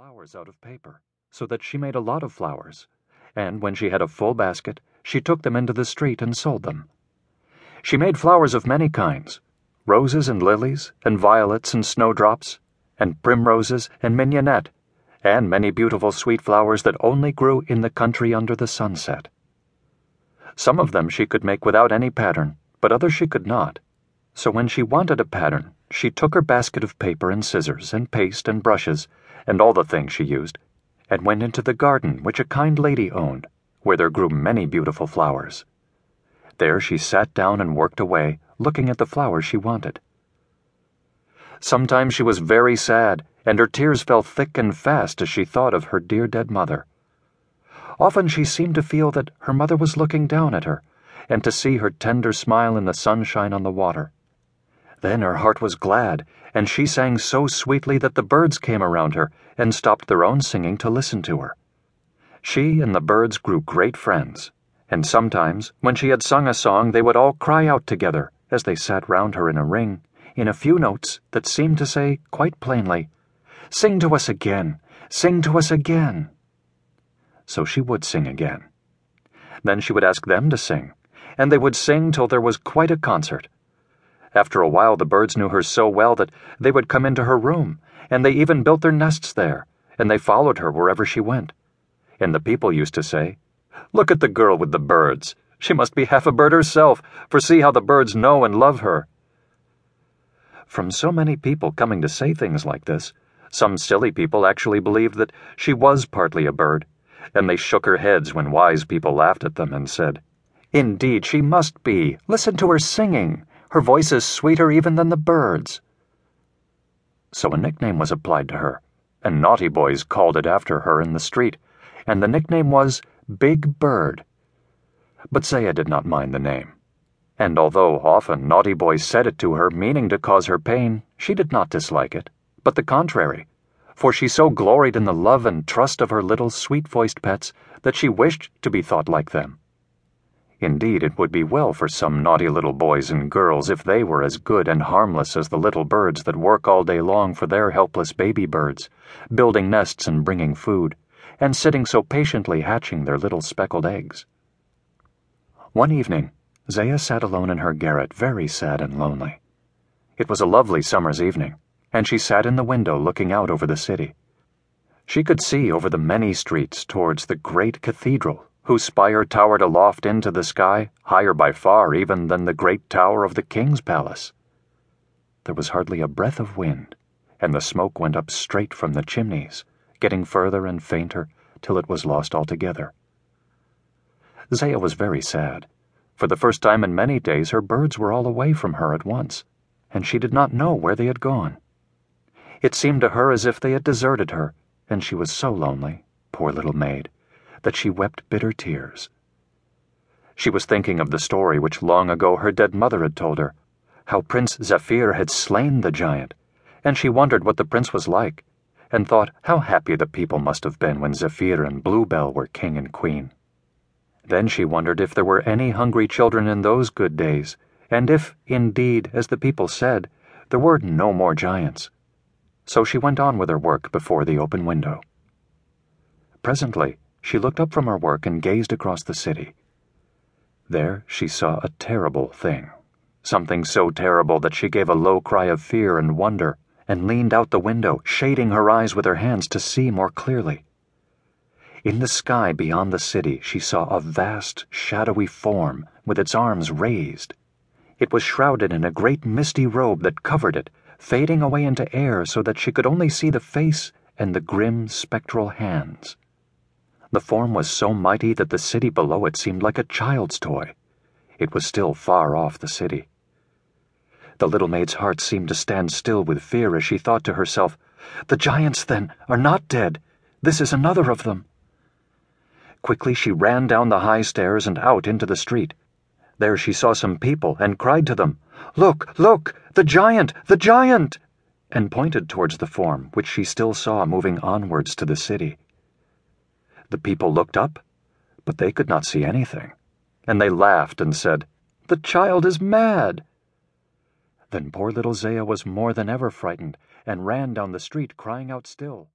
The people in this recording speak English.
flowers out of paper, so that she made a lot of flowers, and when she had a full basket, she took them into the street and sold them. She made flowers of many kinds roses and lilies, and violets and snowdrops, and primroses and mignonette, and many beautiful sweet flowers that only grew in the country under the sunset. Some of them she could make without any pattern, but others she could not. So when she wanted a pattern, she took her basket of paper and scissors and paste and brushes and all the things she used, and went into the garden which a kind lady owned, where there grew many beautiful flowers. There she sat down and worked away, looking at the flowers she wanted. Sometimes she was very sad, and her tears fell thick and fast as she thought of her dear dead mother. Often she seemed to feel that her mother was looking down at her, and to see her tender smile in the sunshine on the water. Then her heart was glad, and she sang so sweetly that the birds came around her and stopped their own singing to listen to her. She and the birds grew great friends, and sometimes, when she had sung a song, they would all cry out together as they sat round her in a ring, in a few notes that seemed to say quite plainly, Sing to us again, sing to us again. So she would sing again. Then she would ask them to sing, and they would sing till there was quite a concert. After a while, the birds knew her so well that they would come into her room, and they even built their nests there, and they followed her wherever she went. And the people used to say, Look at the girl with the birds. She must be half a bird herself, for see how the birds know and love her. From so many people coming to say things like this, some silly people actually believed that she was partly a bird, and they shook her heads when wise people laughed at them and said, Indeed, she must be. Listen to her singing. Her voice is sweeter even than the birds. So a nickname was applied to her, and naughty boys called it after her in the street, and the nickname was Big Bird. But Zaya did not mind the name. And although often naughty boys said it to her, meaning to cause her pain, she did not dislike it, but the contrary, for she so gloried in the love and trust of her little sweet voiced pets that she wished to be thought like them. Indeed, it would be well for some naughty little boys and girls if they were as good and harmless as the little birds that work all day long for their helpless baby birds, building nests and bringing food, and sitting so patiently hatching their little speckled eggs. One evening, Zaya sat alone in her garret, very sad and lonely. It was a lovely summer's evening, and she sat in the window looking out over the city. She could see over the many streets towards the great cathedral whose spire towered aloft into the sky, higher by far even than the great tower of the king's palace. There was hardly a breath of wind, and the smoke went up straight from the chimneys, getting further and fainter till it was lost altogether. Zaya was very sad. For the first time in many days, her birds were all away from her at once, and she did not know where they had gone. It seemed to her as if they had deserted her, and she was so lonely, poor little maid that she wept bitter tears. She was thinking of the story which long ago her dead mother had told her, how Prince Zaphir had slain the giant, and she wondered what the prince was like, and thought how happy the people must have been when Zaphir and Bluebell were king and queen. Then she wondered if there were any hungry children in those good days, and if, indeed, as the people said, there were no more giants. So she went on with her work before the open window. Presently, she looked up from her work and gazed across the city. There she saw a terrible thing, something so terrible that she gave a low cry of fear and wonder and leaned out the window, shading her eyes with her hands to see more clearly. In the sky beyond the city, she saw a vast, shadowy form with its arms raised. It was shrouded in a great misty robe that covered it, fading away into air so that she could only see the face and the grim, spectral hands. The form was so mighty that the city below it seemed like a child's toy. It was still far off the city. The little maid's heart seemed to stand still with fear as she thought to herself, The giants, then, are not dead. This is another of them. Quickly she ran down the high stairs and out into the street. There she saw some people and cried to them, Look, look, the giant, the giant! and pointed towards the form which she still saw moving onwards to the city. The people looked up, but they could not see anything, and they laughed and said, The child is mad. Then poor little Zaya was more than ever frightened, and ran down the street crying out still.